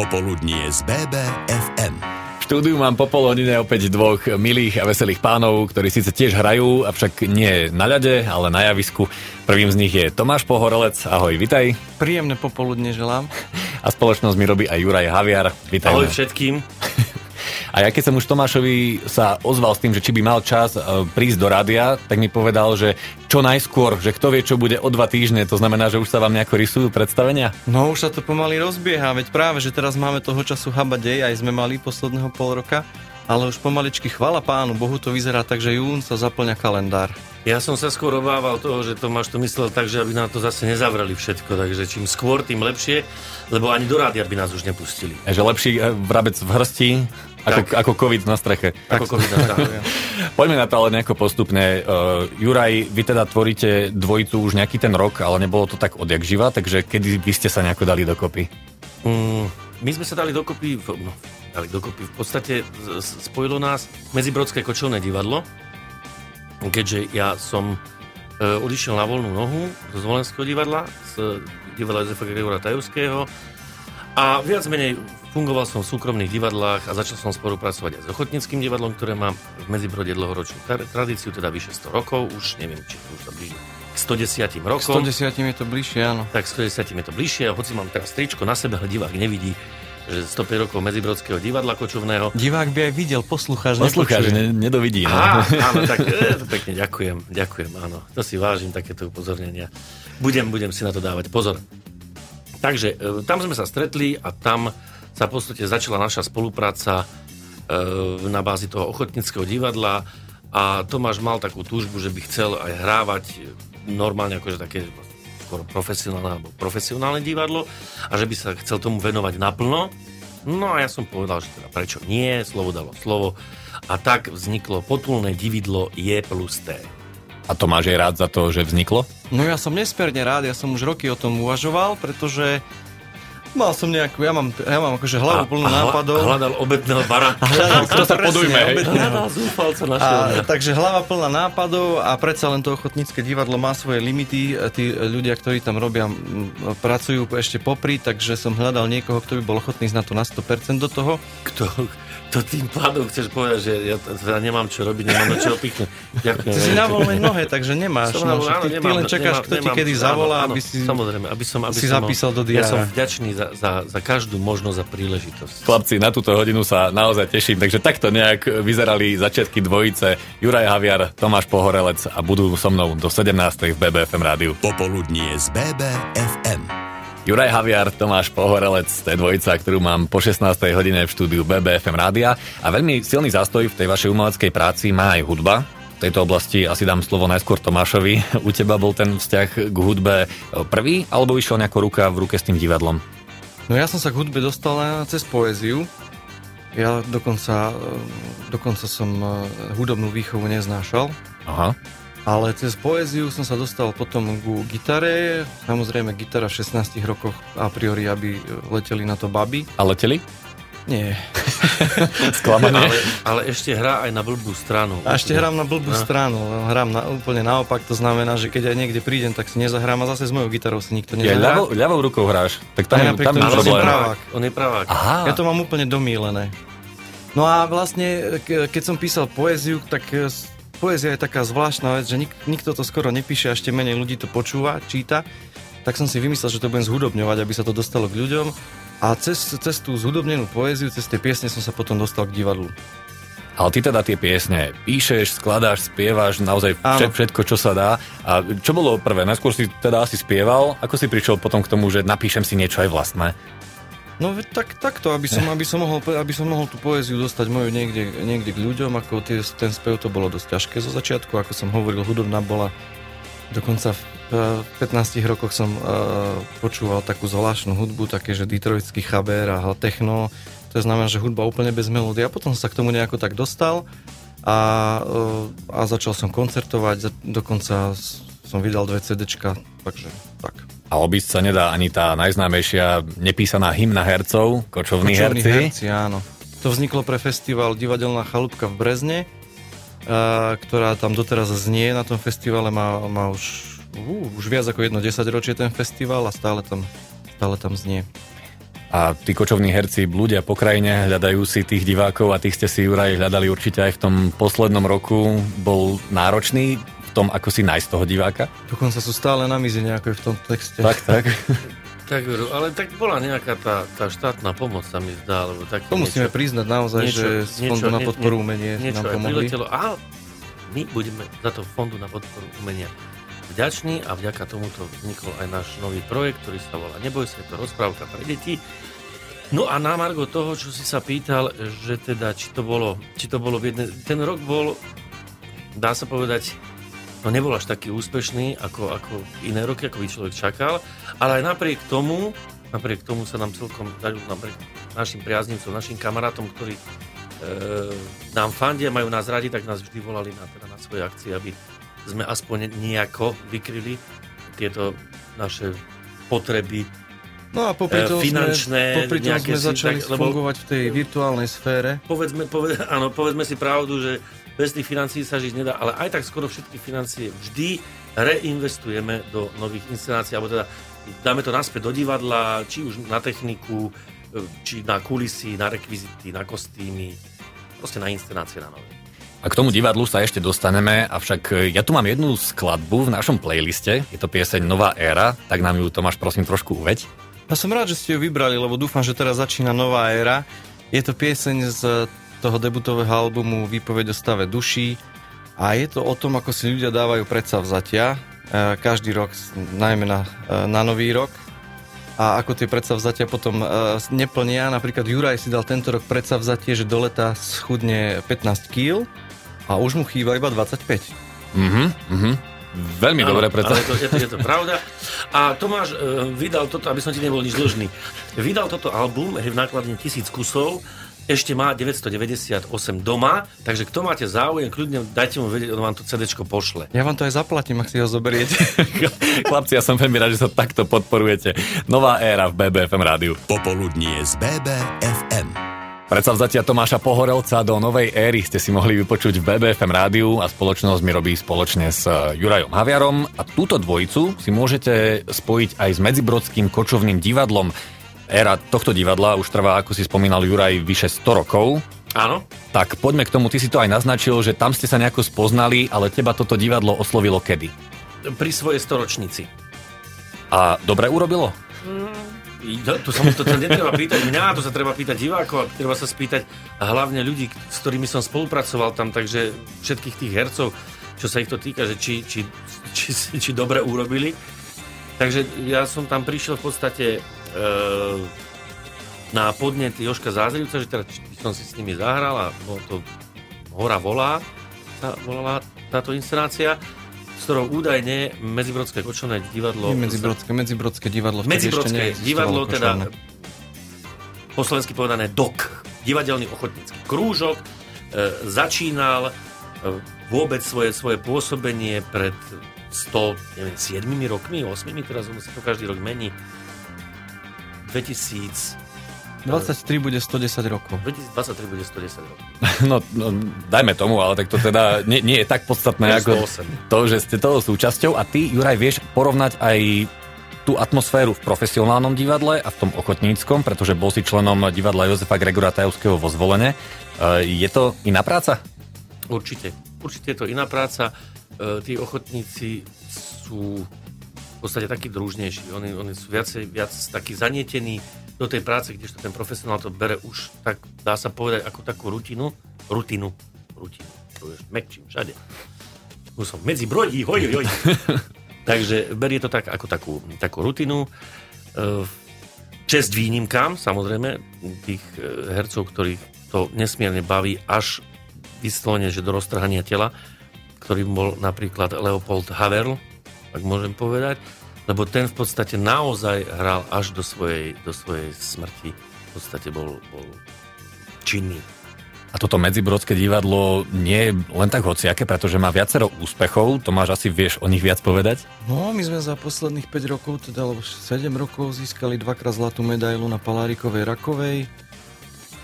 Popoludnie z BBFM. V štúdiu mám popoludne opäť dvoch milých a veselých pánov, ktorí síce tiež hrajú, avšak nie na ľade, ale na javisku. Prvým z nich je Tomáš Pohorelec. Ahoj, vitaj. Príjemné popoludne želám. A spoločnosť mi robí aj Juraj Haviar. Vitaj. Ahoj všetkým. A ja keď som už Tomášovi sa ozval s tým, že či by mal čas e, prísť do rádia, tak mi povedal, že čo najskôr, že kto vie, čo bude o dva týždne, to znamená, že už sa vám nejako rysujú predstavenia? No už sa to pomaly rozbieha, veď práve, že teraz máme toho času habadej, aj sme mali posledného pol roka, ale už pomaličky chvala pánu Bohu to vyzerá tak, že jún sa zaplňa kalendár. Ja som sa skôr obával toho, že Tomáš to myslel tak, že aby nám to zase nezavrali všetko, takže čím skôr, tým lepšie, lebo ani do rádia by nás už nepustili. A že lepší e, vrabec v hrsti, ako, ako COVID na streche. Ako COVID na streche. Poďme na to ale nejako postupne. Uh, Juraj, vy teda tvoríte dvojicu už nejaký ten rok, ale nebolo to tak odjak živa, takže kedy vy ste sa nejako dali dokopy? Mm, my sme sa dali dokopy, no, dali dokopy, v podstate spojilo nás Medzibrodské kočovné divadlo, keďže ja som uh, odišiel na voľnú nohu zo Zvolenského divadla, z divadla Jozefa Gregora Tajovského a viac menej Fungoval som v súkromných divadlách a začal som spolupracovať aj s Ochotnickým divadlom, ktoré má v Medzibrode dlhoročnú tradíciu, teda vyše 100 rokov, už neviem, či to už sa blíži k 110 rokom. K 110 je to bližšie, áno. Tak 110 je to bližšie, hoci mám teraz stričko na sebe, ale divák nevidí, že 105 rokov Medzibrodského divadla kočovného. Divák by aj videl, poslucháč Poslucháč ne, nedovidí. No. Á, áno, tak e, to pekne ďakujem, ďakujem, áno. To si vážim, takéto upozornenia. Budem, budem si na to dávať pozor. Takže e, tam sme sa stretli a tam sa v podstate začala naša spolupráca e, na bázi toho ochotnického divadla a Tomáš mal takú túžbu, že by chcel aj hrávať normálne akože také skoro profesionálne alebo profesionálne divadlo a že by sa chcel tomu venovať naplno. No a ja som povedal, že teda prečo nie, slovo dalo slovo a tak vzniklo potulné dividlo J plus T. A Tomáš je rád za to, že vzniklo? No ja som nesmierne rád, ja som už roky o tom uvažoval, pretože Mal som nejakú, ja mám, ja mám akože hlavu plnú a, nápadov. A hľadal obetného baránka. Hľadal, to sa podujme. Hľadal zúfalca a, Takže hlava plná nápadov a predsa len to ochotnícke divadlo má svoje limity. Tí ľudia, ktorí tam robia, pracujú ešte popri, takže som hľadal niekoho, kto by bol ochotný na to na 100% do toho. Kto? To tým pádom chceš povedať, že ja teda nemám čo robiť, nemám na čo opichnúť. Ďakujem. Ty si na voľnej nohe, takže nemáš. Som, no, áno, ty, nemám, ty len čakáš, nemám, kto ti kedy zavolá, áno, aby si, samozrejme, aby som, aby si som, zapísal do diára. Ja som vďačný za, za, za každú možnosť a príležitosť. Chlapci, na túto hodinu sa naozaj teším, takže takto nejak vyzerali začiatky dvojice Juraj Haviar, Tomáš Pohorelec a budú so mnou do 17. v BBFM rádiu. Popoludnie z BBFM. Juraj Haviar, Tomáš Pohorelec, to je dvojica, ktorú mám po 16. hodine v štúdiu BBFM rádia a veľmi silný zástoj v tej vašej umeleckej práci má aj hudba. V tejto oblasti asi dám slovo najskôr Tomášovi. U teba bol ten vzťah k hudbe prvý, alebo išiel nejako ruka v ruke s tým divadlom? No ja som sa k hudbe dostal cez poéziu. Ja dokonca, dokonca som eh, hudobnú výchovu neznášal. Aha. Ale cez poéziu som sa dostal potom ku gitare. Samozrejme, gitara v 16 rokoch a priori, aby leteli na to baby. A leteli? Nie. Sklamané. Ale, ale ešte hrá aj na blbú stranu. A ešte hrám na blbú no. stranu. Hrám na, úplne naopak, to znamená, že keď aj niekde prídem, tak si nezahrám a zase s mojou gitarou si nikto nezahrá. Ja ľavou, ľavou rukou hráš. Tak tam, je, tam je problém. Pravák. On je pravák. Aha. Ja to mám úplne domílené. No a vlastne, keď som písal poéziu, tak poézia je taká zvláštna vec, že nik, nikto to skoro nepíše, a ešte menej ľudí to počúva, číta, tak som si vymyslel, že to budem zhudobňovať, aby sa to dostalo k ľuďom. A cez, cez tú zhudobnenú poéziu, cez tie piesne som sa potom dostal k divadlu. Ale ty teda tie piesne píšeš, skladáš, spievaš, naozaj všet, všetko, čo sa dá. A čo bolo prvé? Najskôr si teda asi spieval, ako si prišiel potom k tomu, že napíšem si niečo aj vlastné? No tak, takto, aby som, aby, som mohol, aby som mohol tú poéziu dostať moju niekde, niekde k ľuďom, ako tie, ten spev to bolo dosť ťažké. Zo začiatku, ako som hovoril, hudobná bola dokonca v 15 rokoch som uh, počúval takú zvláštnu hudbu, také, že detroitský chaber a techno, to znamená, že hudba úplne bez melódie. A potom som sa k tomu nejako tak dostal a, uh, a začal som koncertovať, dokonca som vydal dve CDčka, takže tak. A obísť sa nedá ani tá najznámejšia nepísaná hymna hercov, kočovní, kočovní herci. herci. áno. To vzniklo pre festival Divadelná chalúbka v Brezne, a, ktorá tam doteraz znie na tom festivale, má, má už, uh, už viac ako jedno desaťročie ten festival a stále tam, stále tam znie. a tí kočovní herci blúdia po krajine, hľadajú si tých divákov a tých ste si Juraj hľadali určite aj v tom poslednom roku. Bol náročný v tom, ako si nájsť toho diváka? Dokonca sú stále na mizi nejaké v tom texte. Tak, tak. Tak, ale tak bola nejaká tá, tá štátna pomoc, sa mi zdá. Lebo tak to musíme niečo, priznať naozaj, niečo, že z Fondu niečo, na podporu umenia niečo nám pomohli. Priletelo, a my budeme za to Fondu na podporu umenia vďační a vďaka tomuto vznikol aj náš nový projekt, ktorý sa volá Neboj sa, je to rozprávka pre deti. No a na Margo toho, čo si sa pýtal, že teda, či to bolo, či to bolo v jednej... Ten rok bol, dá sa povedať, no nebol až taký úspešný ako, ako iné roky, ako by človek čakal, ale aj napriek tomu, napriek tomu sa nám celkom dajú napriek našim priaznivcom, našim kamarátom, ktorí e, nám fandia, majú nás radi, tak nás vždy volali na, teda na svoje akcie, aby sme aspoň nejako vykryli tieto naše potreby No a popri tom finančné, sme, popri tom sme začali tak, fungovať v tej virtuálnej sfére. Povedzme, poved, áno, povedzme si pravdu, že bez tých financií sa žiť nedá, ale aj tak skoro všetky financie vždy reinvestujeme do nových inscenácií, alebo teda dáme to naspäť do divadla, či už na techniku, či na kulisy, na rekvizity, na kostýmy, proste na inscenácie na nové. A k tomu divadlu sa ešte dostaneme, avšak ja tu mám jednu skladbu v našom playliste, je to pieseň Nová éra, tak nám ju Tomáš prosím trošku uveď. Ja som rád, že ste ju vybrali, lebo dúfam, že teraz začína Nová éra. Je to pieseň z toho debutového albumu Výpoveď o stave duší a je to o tom, ako si ľudia dávajú predsa vzatia e, každý rok, najmä na, e, na nový rok a ako tie predsavzatia potom uh, neplnia. Napríklad Juraj si dal tento rok predsavzatie, že do leta schudne 15 kg a už mu chýba iba 25. Mhm, mhm. Veľmi dobre preto. Ale to, je, to, je to pravda. A Tomáš uh, vydal toto, aby som ti nebol nič dlžný, vydal toto album v nákladne tisíc kusov ešte má 998 doma, takže kto máte záujem, kľudne dajte mu vedieť, on vám to CD pošle. Ja vám to aj zaplatím, ak si ho zoberiete. Chlapci, ja som veľmi rád, že sa takto podporujete. Nová éra v BBFM rádiu. Popoludnie z BBFM. Predsavzatia Tomáša Pohorelca do novej éry ste si mohli vypočuť v BBFM rádiu a spoločnosť mi robí spoločne s Jurajom Haviarom a túto dvojicu si môžete spojiť aj s Medzibrodským kočovným divadlom éra tohto divadla už trvá, ako si spomínal Juraj, vyše 100 rokov. Áno. Tak poďme k tomu, ty si to aj naznačil, že tam ste sa nejako spoznali, ale teba toto divadlo oslovilo kedy? Pri svojej storočnici. A dobre urobilo? Mm, to, to sa to, to netreba pýtať mňa, to sa treba pýtať divákov, treba sa spýtať hlavne ľudí, s ktorými som spolupracoval tam, takže všetkých tých hercov, čo sa ich to týka, že či, či, či, či, či dobre urobili. Takže ja som tam prišiel v podstate na podnet Joška Zázrivca, že teda som si s nimi zahral a bolo to Hora volá, sa volala táto inscenácia, s ktorou údajne Medzibrodské kočovné divadlo... Nie Medzibrodské, Medzibrodské divadlo. Medzibrodské divadlo, teda po slovensky povedané DOK, divadelný ochotnícky krúžok, e, začínal e, vôbec svoje, svoje pôsobenie pred 100, neviem, 7 rokmi, 8, teraz sa to každý rok mení 2000 23 bude 110 rokov. 2023 bude 110 rokov. No, no dajme tomu, ale tak to teda nie, nie je tak podstatné ako to, že ste toho súčasťou a ty, Juraj, vieš porovnať aj tú atmosféru v profesionálnom divadle a v tom ochotníckom, pretože bol si členom divadla Jozefa Gregora Tajovského vo zvolenie. E, je to iná práca? Určite. Určite je to iná práca. E, tí ochotníci sú v podstate takí družnejší. Oni, oni sú viacej, viac takí zanietení do tej práce, kdežto ten profesionál to bere už tak, dá sa povedať, ako takú rutinu. Rutinu. Rutinu. To je mekčím všade. Už som medzi brodí, hoj, hoj. Takže berie to tak, ako takú, takú rutinu. E, čest výnimkám, samozrejme, tých e, hercov, ktorých to nesmierne baví až vyslovene, že do roztrhania tela, ktorým bol napríklad Leopold Haverl, ak môžem povedať, lebo ten v podstate naozaj hral až do svojej, do svojej smrti. V podstate bol, bol činný. A toto medzibrodské divadlo nie je len tak hociaké, pretože má viacero úspechov. Tomáš, asi vieš o nich viac povedať? No, my sme za posledných 5 rokov, teda alebo 7 rokov získali dvakrát zlatú medailu na Palárikovej Rakovej.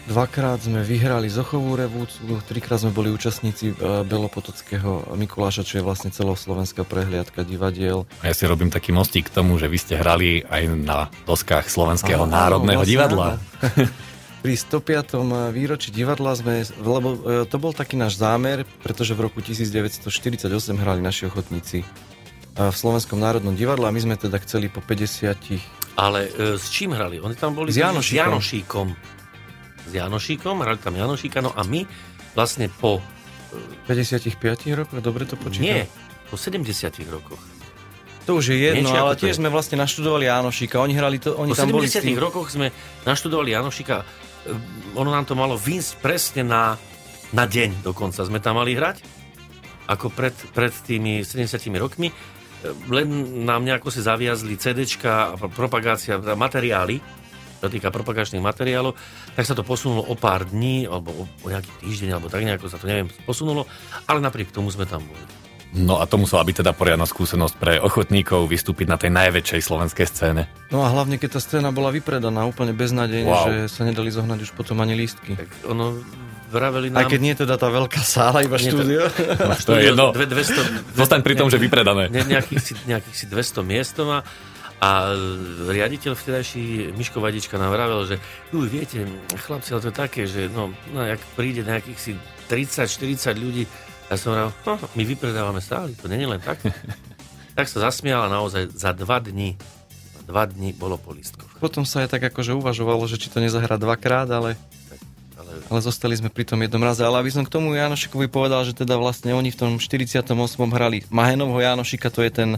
Dvakrát sme vyhrali Zochovú revúcu, trikrát sme boli účastníci e, Belopotockého Mikuláša, čo je vlastne celoslovenská prehliadka divadiel. A ja si robím taký mostík k tomu, že vy ste hrali aj na doskách Slovenského áno, národného vlastne, divadla. Pri 105. výročí divadla sme, lebo e, to bol taký náš zámer, pretože v roku 1948 hrali naši ochotníci v Slovenskom národnom divadle a my sme teda chceli po 50 ale e, s čím hrali? Oni tam boli s Janošíkom. S Janošíkom s Janošíkom, hrali tam Janošíka, no a my vlastne po... 55 rokoch, dobre to počítam? Nie, po 70 rokoch. To už je jedno, Niečo, ale tiež sme vlastne naštudovali Janošika. Oni hrali to, oni po tam 70 boli tým... rokoch sme naštudovali Janošika. Ono nám to malo výjsť presne na, na deň dokonca. Sme tam mali hrať, ako pred, pred tými 70 rokmi. Len nám nejako si zaviazli CDčka, propagácia, materiály sa týka propagačných materiálov, tak sa to posunulo o pár dní, alebo o, o nejaký týždeň, alebo tak nejako sa to, neviem, posunulo, ale napriek tomu sme tam boli. No a to musela byť teda poriadna skúsenosť pre ochotníkov vystúpiť na tej najväčšej slovenskej scéne. No a hlavne, keď tá scéna bola vypredaná úplne beznádejne, wow. že sa nedali zohnať už potom ani lístky. Tak ono vraveli nám... Aj keď nie je teda tá veľká sála, iba nie štúdio. To, to je jedno. Dve, 200, Zostaň pri tom, že vypredané. Nejakých si, nejakých si 200 miest má a riaditeľ vtedajší Miško Vadička nám vravel, že uj, viete, chlapci, ale to je také, že no, no jak príde nejakých si 30-40 ľudí, ja som vravel, no, my vypredávame stále, to nie je len tak. tak sa zasmiala naozaj za dva dní. Dva dní bolo po lístkoch. Potom sa aj tak akože uvažovalo, že či to nezahrá dvakrát, ale ale zostali sme pri tom jednom raze. Ale aby som k tomu Janošikovi povedal, že teda vlastne oni v tom 48. hrali Mahenovho Janošika, to je ten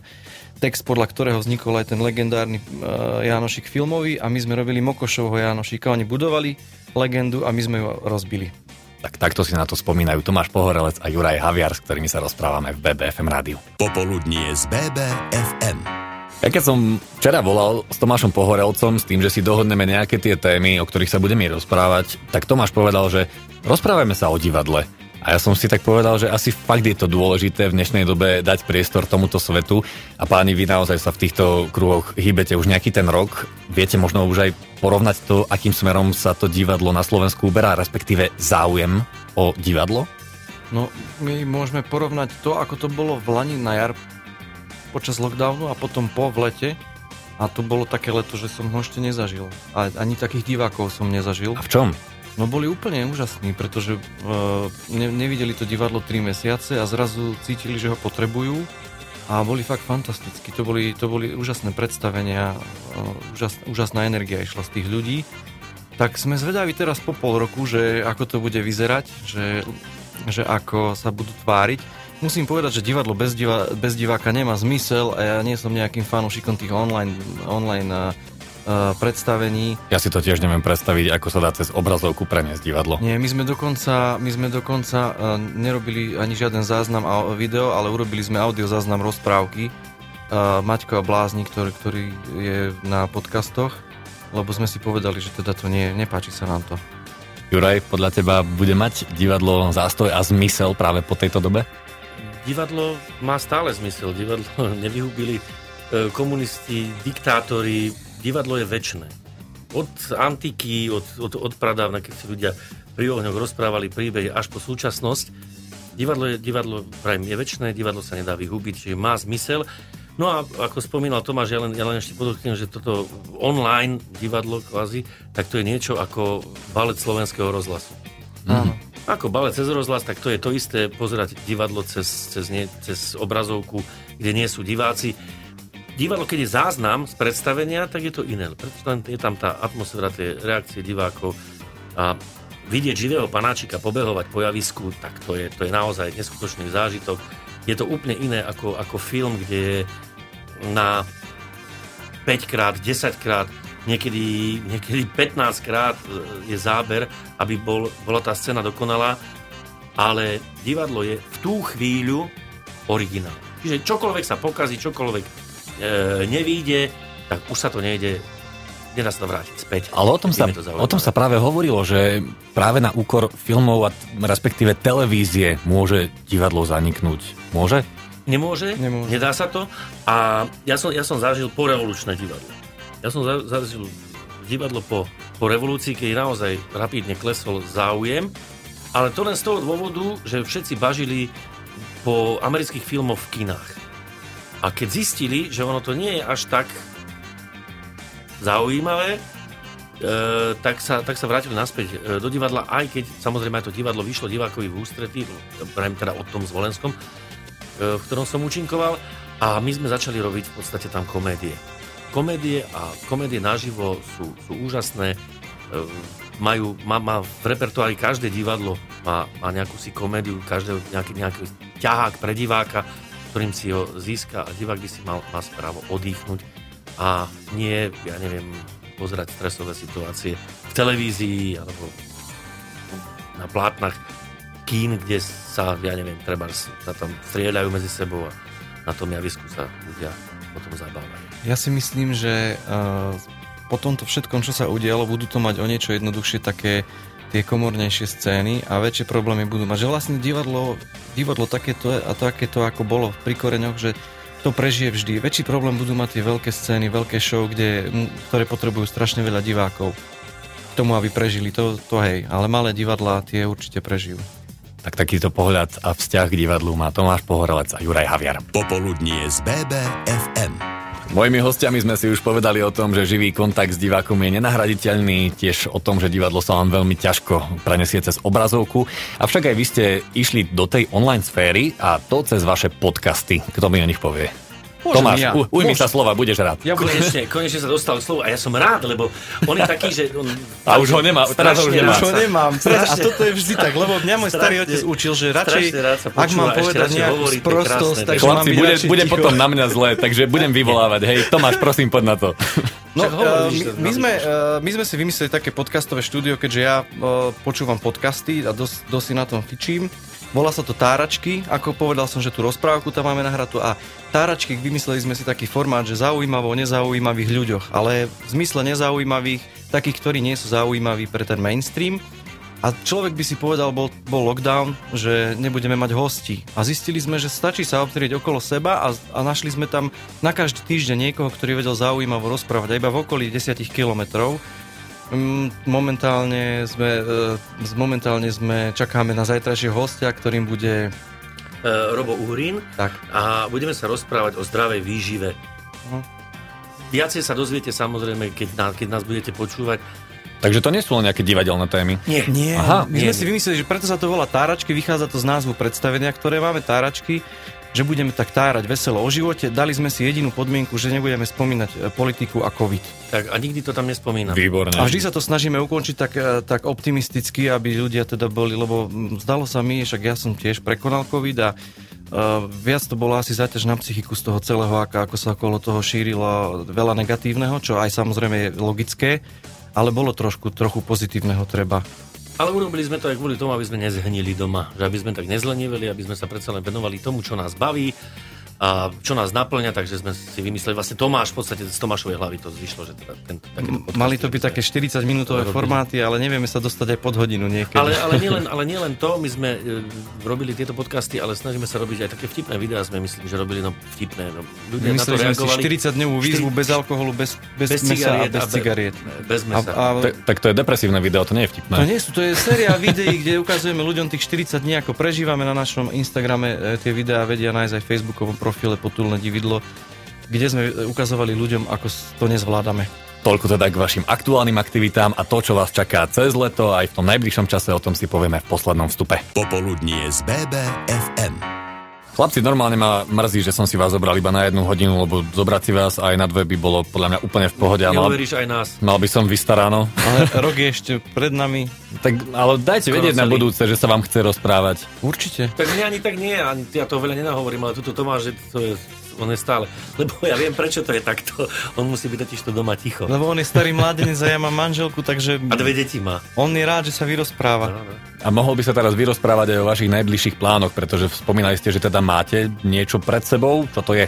text, podľa ktorého vznikol aj ten legendárny uh, Janošik filmový a my sme robili Mokošovho Janošika. Oni budovali legendu a my sme ju rozbili. Tak takto si na to spomínajú Tomáš Pohorelec a Juraj Haviar, s ktorými sa rozprávame v BBFM rádiu. Popoludnie z BBFM. Ja keď som včera volal s Tomášom Pohorelcom s tým, že si dohodneme nejaké tie témy, o ktorých sa budeme rozprávať, tak Tomáš povedal, že rozprávajme sa o divadle. A ja som si tak povedal, že asi fakt je to dôležité v dnešnej dobe dať priestor tomuto svetu. A páni, vy naozaj sa v týchto kruhoch hýbete už nejaký ten rok. Viete možno už aj porovnať to, akým smerom sa to divadlo na Slovensku uberá, respektíve záujem o divadlo? No, my môžeme porovnať to, ako to bolo v Lani na jar počas lockdownu a potom po v lete. A to bolo také leto, že som ho ešte nezažil. A ani takých divákov som nezažil. A v čom? No boli úplne úžasní, pretože uh, ne, nevideli to divadlo 3 mesiace a zrazu cítili, že ho potrebujú a boli fakt fantastickí. To boli, to boli úžasné predstavenia, uh, úžas, úžasná energia išla z tých ľudí. Tak sme zvedaví teraz po pol roku, že ako to bude vyzerať, že, že ako sa budú tváriť. Musím povedať, že divadlo bez, diva, bez diváka nemá zmysel a ja nie som nejakým fanúšikom tých online, online uh, predstavení. Ja si to tiež neviem predstaviť, ako sa dá cez obrazovku preniesť divadlo. Nie, my sme dokonca, my sme dokonca uh, nerobili ani žiaden záznam a video, ale urobili sme audio záznam rozprávky uh, Maťko a Blázni, ktorý, ktorý je na podcastoch, lebo sme si povedali, že teda to nie, nepáči sa nám to. Juraj, podľa teba bude mať divadlo zástoj a zmysel práve po tejto dobe? Divadlo má stále zmysel. Divadlo nevyhubili e, komunisti, diktátori. Divadlo je väčšie. Od antiky, od, od, od pradávna, keď si ľudia pri ohňoch rozprávali príbehy až po súčasnosť. Divadlo, je, divadlo je väčšie, divadlo sa nedá vyhubiť, čiže má zmysel. No a ako spomínal Tomáš, ja len, ja len ešte podotknem, že toto online divadlo kvázi, tak to je niečo ako balet slovenského rozhlasu. Áno. Ako balet cez rozhlas, tak to je to isté pozerať divadlo cez, cez, nie, cez obrazovku, kde nie sú diváci. Divadlo, keď je záznam z predstavenia, tak je to iné. Pretože je tam tá atmosféra, tie reakcie divákov a vidieť živého panáčika pobehovať po javisku, tak to je, to je naozaj neskutočný zážitok. Je to úplne iné ako, ako film, kde je na 5 krát, 10 krát niekedy, niekedy 15 krát je záber, aby bol, bola tá scéna dokonalá, ale divadlo je v tú chvíľu originál. Čiže čokoľvek sa pokazí, čokoľvek e, nevíde, tak už sa to nejde nedá sa to vrátiť späť. Ale o tom, sa, o tom sa práve hovorilo, že práve na úkor filmov a respektíve televízie môže divadlo zaniknúť. Môže? Nemôže, Nemôže. nedá sa to. A ja som, ja som zažil porevolučné divadlo. Ja som zažil divadlo po, po revolúcii, keď naozaj rapidne klesol záujem, ale to len z toho dôvodu, že všetci bažili po amerických filmoch v kinách. A keď zistili, že ono to nie je až tak zaujímavé, e, tak, sa, tak sa vrátili naspäť e, do divadla, aj keď samozrejme aj to divadlo vyšlo divákovi v ústretí, prajem teda o tom Zvolenskom, e, v ktorom som účinkoval, a my sme začali robiť v podstate tam komédie. Komédie a komédie naživo sú, sú úžasné, e, majú, má, má v repertoári každé divadlo má, má nejakú si komédiu, každé nejaký, nejaký ťahák pre diváka, ktorým si ho získa a divák by si mal, mal správo oddychnúť. A nie, ja neviem, pozerať stresové situácie v televízii alebo na plátnach kín, kde sa, ja neviem, treba sa tam strieľajú medzi sebou a na tom javisku sa ľudia potom zabávajú. Ja si myslím, že uh, po tomto všetkom, čo sa udialo, budú to mať o niečo jednoduchšie také tie komornejšie scény a väčšie problémy budú mať. Že vlastne divadlo, divadlo takéto a takéto ako bolo pri koreňoch, že to prežije vždy. Väčší problém budú mať tie veľké scény, veľké show, kde, ktoré potrebujú strašne veľa divákov k tomu, aby prežili. To, to hej, ale malé divadlá tie určite prežijú. Tak takýto pohľad a vzťah k divadlu má Tomáš Pohorelec a Juraj Haviar. Popoludnie z BBFM. Mojimi hostiami sme si už povedali o tom, že živý kontakt s divákom je nenahraditeľný, tiež o tom, že divadlo sa vám veľmi ťažko prenesie cez obrazovku. Avšak aj vy ste išli do tej online sféry a to cez vaše podcasty. Kto mi o nich povie? Môžem Tomáš, ja. u, ujmi Môžem. sa slova, budeš rád. Ja Konečne, konečne sa dostal k slovu a ja som rád, lebo on je taký, že... On, A už ho nemá, teraz ho už strašne nemá. už ho nemám. Teraz, a Strašne- toto je vždy tak, lebo mňa môj starý strašne- otec učil, že radšej, strašne rád sa ak mám počúva, povedať nejakú sprostosť, tak Chlapci, byť bude, bude potom na mňa zle, takže budem vyvolávať. Hej, Tomáš, prosím, poď na to. No, Však hovor, eh, my, my, sme, eh, my sme si vymysleli také podcastové štúdio, keďže ja eh, počúvam podcasty a dosť, dosť si na tom fičím. Volá sa to Táračky, ako povedal som, že tú rozprávku tam máme nahratú a Táračky, vymysleli sme si taký formát, že zaujímavo o nezaujímavých ľuďoch, ale v zmysle nezaujímavých, takých, ktorí nie sú zaujímaví pre ten mainstream. A človek by si povedal, bol, bol lockdown, že nebudeme mať hosti. A zistili sme, že stačí sa obtrieť okolo seba a, a našli sme tam na každý týždeň niekoho, ktorý vedel zaujímavo rozprávať, a iba v okolí 10 kilometrov. Momentálne sme, e, momentálne sme, čakáme na zajtrajšieho hostia, ktorým bude... Uh, Robo Uhrín Tak, a budeme sa rozprávať o zdravej výžive. Mhm. Viacej sa dozviete samozrejme, keď, nás, keď nás budete počúvať. Takže to nie sú len nejaké divadelné témy. Nie, Nie, Aha, my sme nie, si nie. vymysleli, že preto sa to volá táračky, vychádza to z názvu predstavenia, ktoré máme, táračky, že budeme tak tárať veselo o živote. Dali sme si jedinú podmienku, že nebudeme spomínať e, politiku a COVID. Tak a nikdy to tam nespomínam. Výborné. A vždy sa to snažíme ukončiť tak, e, tak optimisticky, aby ľudia teda boli, lebo zdalo sa mi, však ja som tiež prekonal COVID a uh, viac to bolo asi záťaž na psychiku z toho celého, ako, ako sa okolo toho šírilo veľa negatívneho, čo aj samozrejme je logické, ale bolo trošku, trochu pozitívneho treba. Ale urobili sme to aj kvôli tomu, aby sme nezhnili doma. Že aby sme tak nezleniveli, aby sme sa predsa len venovali tomu, čo nás baví a čo nás naplňa, takže sme si vymysleli, vlastne Tomáš, v podstate z Tomášovej hlavy to vyšlo, že teda ten, Mali to byť také 40 minútové formáty, ale nevieme sa dostať aj pod hodinu niekedy. Ale, ale, nielen, ale nielen to, my sme e, robili tieto podcasty, ale snažíme sa robiť aj také vtipné videá, sme myslím, že robili no, vtipné. No, ľudia na to Vymysleli sme si reagovali. 40-dňovú výzvu Štyri- bez alkoholu, bez, bez, bez mesa a cigariet bez a be- cigariet. Bez A, mesa. a, Tak, tak to je depresívne video, to nie je vtipné. to nie sú, to je séria videí, kde ukazujeme ľuďom tých 40 dní, ako prežívame na našom Instagrame. E, Tie videá vedia nájsť aj Facebookovom profile Potulné dividlo, kde sme ukazovali ľuďom, ako to nezvládame. Toľko teda k vašim aktuálnym aktivitám a to, čo vás čaká cez leto, aj v tom najbližšom čase o tom si povieme v poslednom vstupe. Popoludnie z BBFM. Chlapci, normálne ma mrzí, že som si vás zobral iba na jednu hodinu, lebo zobrať si vás aj na dve by bolo podľa mňa úplne v pohode. A mal, Neuveríš aj nás. mal by som vystaráno. Ale rok je ešte pred nami. Tak, ale dajte vedieť na budúce, že sa vám chce rozprávať. Určite. Tak mne ani tak nie, ani ja to veľa nenahovorím, ale tuto Tomáš, že to je, on je stále. Lebo ja viem, prečo to je takto. On musí byť totiž to doma ticho. Lebo on je starý mladenec a ja mám manželku, takže A dve deti má. on je rád, že sa vyrozpráva. No, no. A mohol by sa teraz vyrozprávať aj o vašich najbližších plánoch, pretože spomínali ste, že teda máte niečo pred sebou. Čo to je?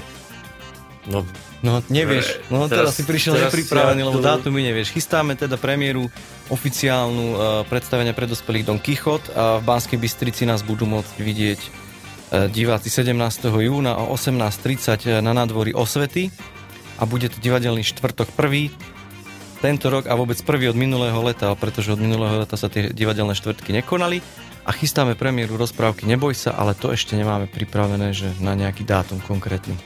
No, No nevieš, no teraz, Teraz- si prišiel teraz nepripravený, ja lebo tu- dátumy nevieš. Chystáme teda premiéru oficiálnu uh, predstavenia pre dospelých Don Kichot a v Banskej Bystrici nás budú môcť vidieť diváci 17. júna o 18.30 na nádvorí Osvety a bude to divadelný štvrtok prvý tento rok a vôbec prvý od minulého leta, pretože od minulého leta sa tie divadelné štvrtky nekonali a chystáme premiéru rozprávky Neboj sa, ale to ešte nemáme pripravené, že na nejaký dátum konkrétny.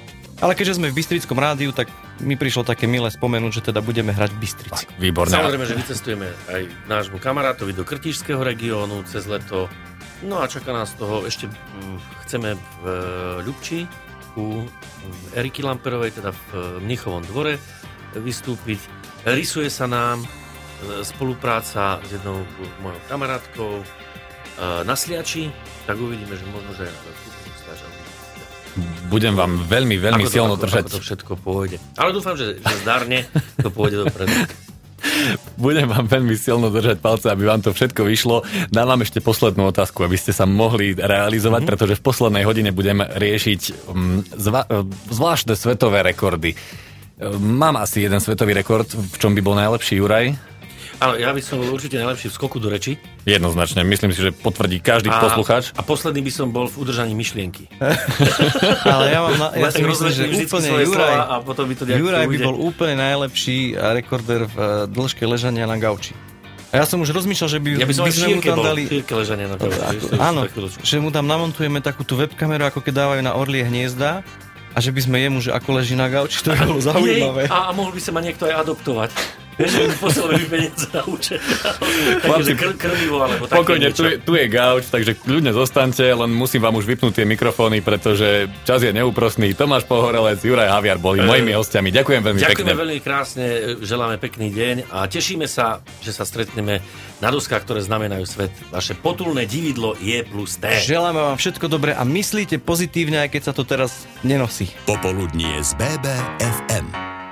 Ale keďže sme v Bystrickom rádiu, tak mi prišlo také milé spomenúť, že teda budeme hrať v Bystrici. Výborné. Samozrejme, že vycestujeme aj nášmu kamarátovi do Krtišského regiónu cez leto. No a čaká nás toho ešte, hm, chceme v e, Ľubči u Eriky Lamperovej, teda v e, Mnichovom dvore vystúpiť. Rysuje sa nám e, spolupráca s jednou mojou kamarátkou na Sliači, tak uvidíme, že možno, že budem vám veľmi, veľmi ako to, silno ako, držať. Ako to všetko pôjde. Ale dúfam, že, že zdárne to pôjde dopredu. Budem vám veľmi silno držať palce, aby vám to všetko vyšlo. Dám vám ešte poslednú otázku, aby ste sa mohli realizovať, mm-hmm. pretože v poslednej hodine budem riešiť um, zva- zvláštne svetové rekordy. Mám asi jeden svetový rekord, v čom by bol najlepší Juraj. Áno, ja by som bol určite najlepší v skoku do reči. Jednoznačne, myslím si, že potvrdí každý a, poslucháč. A posledný by som bol v udržaní myšlienky. Ale ja, mám na, ja si myslím, že úplne Juraj, a potom by to Juraj by bol úplne najlepší rekorder v uh, dĺžke ležania na gauči. A ja som už rozmýšľal, že by, ja by, som by sme mu tam bol, dali... ležania na gauči. Ako, áno, že mu tam namontujeme takú tú webkameru, ako keď dávajú na orlie hniezda a že by sme jemu, že ako leží na gauči, to by bolo zaujímavé. a, a mohol by sa ma niekto aj adoptovať. Že mi poslali peniaze na účet. Takže kr- krmivo, alebo také Pokojne, tu je, tu je gauč, takže kľudne zostaňte, len musím vám už vypnúť tie mikrofóny, pretože čas je neúprostný. Tomáš Pohorelec, Juraj Haviar boli uh, mojimi hostiami. Ďakujem veľmi Ďakujeme pekne. Ďakujeme veľmi krásne, želáme pekný deň a tešíme sa, že sa stretneme na doskách, ktoré znamenajú svet. Vaše potulné dividlo je plus T. Želáme vám všetko dobré a myslíte pozitívne, aj keď sa to teraz nenosí. Popoludnie z BBFM.